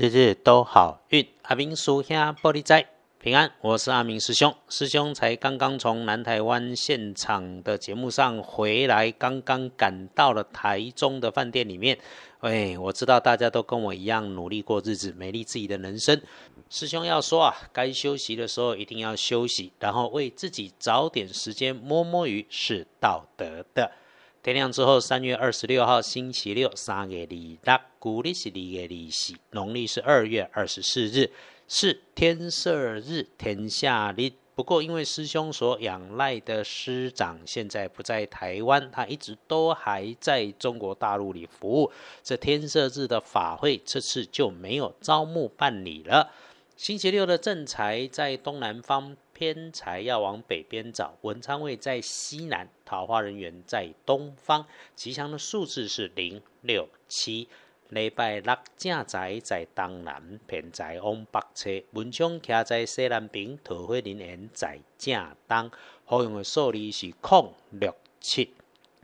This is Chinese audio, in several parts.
日日都好运。阿明叔兄玻璃仔平安，我是阿明师兄。师兄才刚刚从南台湾现场的节目上回来，刚刚赶到了台中的饭店里面。喂，我知道大家都跟我一样努力过日子，美丽自己的人生。师兄要说啊，该休息的时候一定要休息，然后为自己找点时间摸摸鱼是道德的。天亮之后，三月二十六号星期六，三月二六，古历是二月二四，农历是二月二十四日，是天赦日，天下日。不过，因为师兄所仰赖的师长现在不在台湾，他一直都还在中国大陆里服务，这天赦日的法会这次就没有招募办理了。星期六的正财在东南方。偏财要往北边找，文昌位在西南，桃花人员在东方。吉祥的数字是零六七。礼拜六正财在东南，偏财往北侧。文昌徛在西南边，桃花人缘在正东。好用的数字是空六七。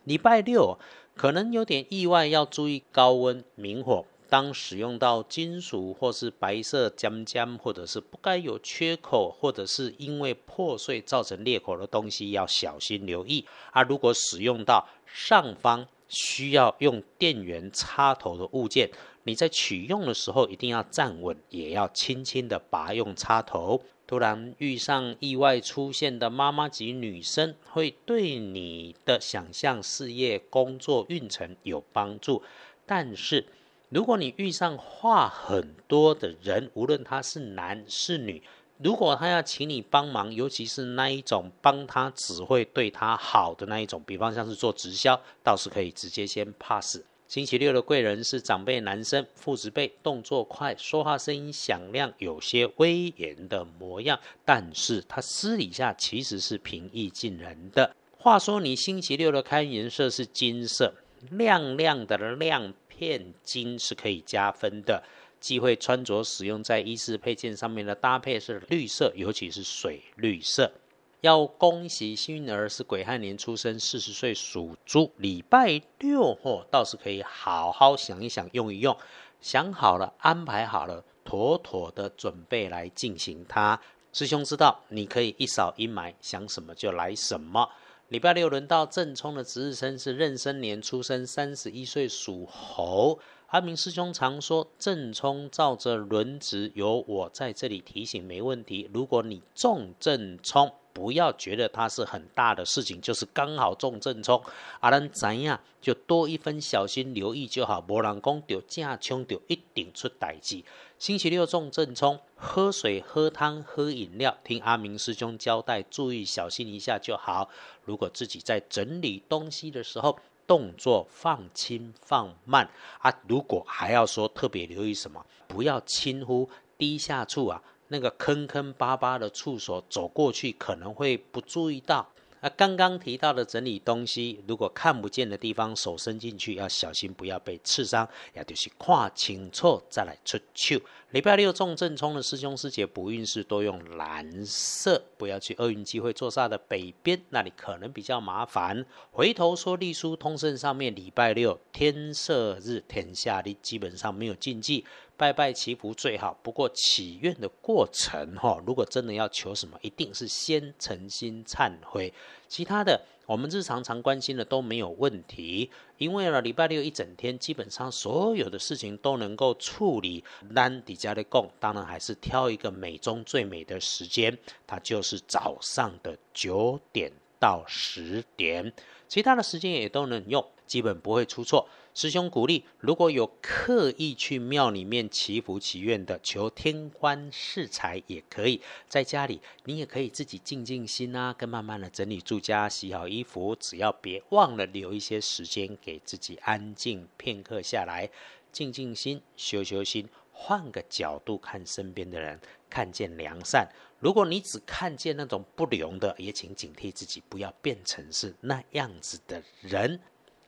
礼拜六可能有点意外，要注意高温明火。当使用到金属或是白色尖尖，或者是不该有缺口，或者是因为破碎造成裂口的东西，要小心留意。而如果使用到上方需要用电源插头的物件，你在取用的时候一定要站稳，也要轻轻的拔用插头。突然遇上意外出现的妈妈级女生，会对你的想象、事业、工作运程有帮助，但是。如果你遇上话很多的人，无论他是男是女，如果他要请你帮忙，尤其是那一种帮他只会对他好的那一种，比方像是做直销，倒是可以直接先 pass。星期六的贵人是长辈男生，父子辈，动作快，说话声音响亮，有些威严的模样，但是他私底下其实是平易近人的。话说你星期六的开颜色是金色，亮亮的亮。片金是可以加分的，忌讳穿着使用在衣饰配件上面的搭配是绿色，尤其是水绿色。要恭喜幸运儿是癸亥年出生，四十岁属猪，礼拜六哦，倒是可以好好想一想，用一用，想好了，安排好了，妥妥的准备来进行它。师兄知道，你可以一扫阴霾，想什么就来什么。礼拜六轮到正冲的值日生是壬申年出生，三十一岁属猴。阿明师兄常说，正冲照着轮值，由我在这里提醒没问题。如果你中正冲，不要觉得它是很大的事情，就是刚好中正冲。阿兰怎样，就多一分小心留意就好。无人讲掉正冲掉，一定出代志。星期六中正冲，喝水、喝汤、喝饮料，听阿明师兄交代，注意小心一下就好。如果自己在整理东西的时候，动作放轻放慢啊。如果还要说特别留意什么，不要轻忽低下处啊，那个坑坑巴巴的触手走过去，可能会不注意到。那刚刚提到的整理东西，如果看不见的地方手伸进去，要小心不要被刺伤。也就是看清楚再来出手。礼拜六中正冲的师兄师姐不运势都用蓝色，不要去厄运机会坐煞的北边，那里可能比较麻烦。回头说隶书通胜上面，礼拜六天赦日天下的基本上没有禁忌。拜拜祈福最好，不过祈愿的过程哈，如果真的要求什么，一定是先诚心忏悔，其他的我们日常常关心的都没有问题。因为呢，礼拜六一整天，基本上所有的事情都能够处理。单底加的供，当然还是挑一个美中最美的时间，它就是早上的九点到十点，其他的时间也都能用，基本不会出错。师兄鼓励，如果有刻意去庙里面祈福祈愿的，求天官赐财也可以。在家里，你也可以自己静静心啊，跟慢慢的整理住家，洗好衣服，只要别忘了留一些时间给自己安静片刻下来，静静心，修修心，换个角度看身边的人，看见良善。如果你只看见那种不良的，也请警惕自己，不要变成是那样子的人。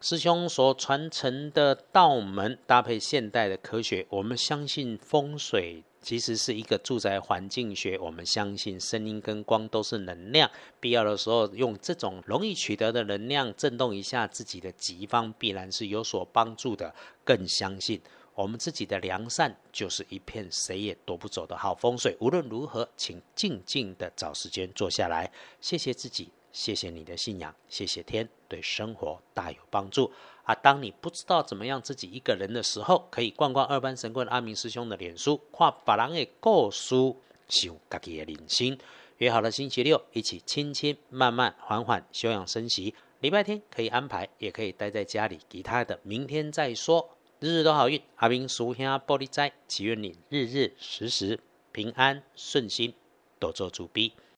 师兄所传承的道门搭配现代的科学，我们相信风水其实是一个住宅环境学。我们相信声音跟光都是能量，必要的时候用这种容易取得的能量震动一下自己的吉方，必然是有所帮助的。更相信我们自己的良善就是一片谁也夺不走的好风水。无论如何，请静静的找时间坐下来，谢谢自己，谢谢你的信仰，谢谢天，对生活大有帮助。啊，当你不知道怎么样自己一个人的时候，可以逛逛二班神棍阿明师兄的脸书，跨法郎的故事，修自己的人生。约好了星期六一起轻轻慢慢缓缓休养生息。礼拜天可以安排，也可以待在家里，其他的明天再说。日日都好运，阿明叔兄玻璃斋，祈愿你日日时时平安顺心，多做主逼。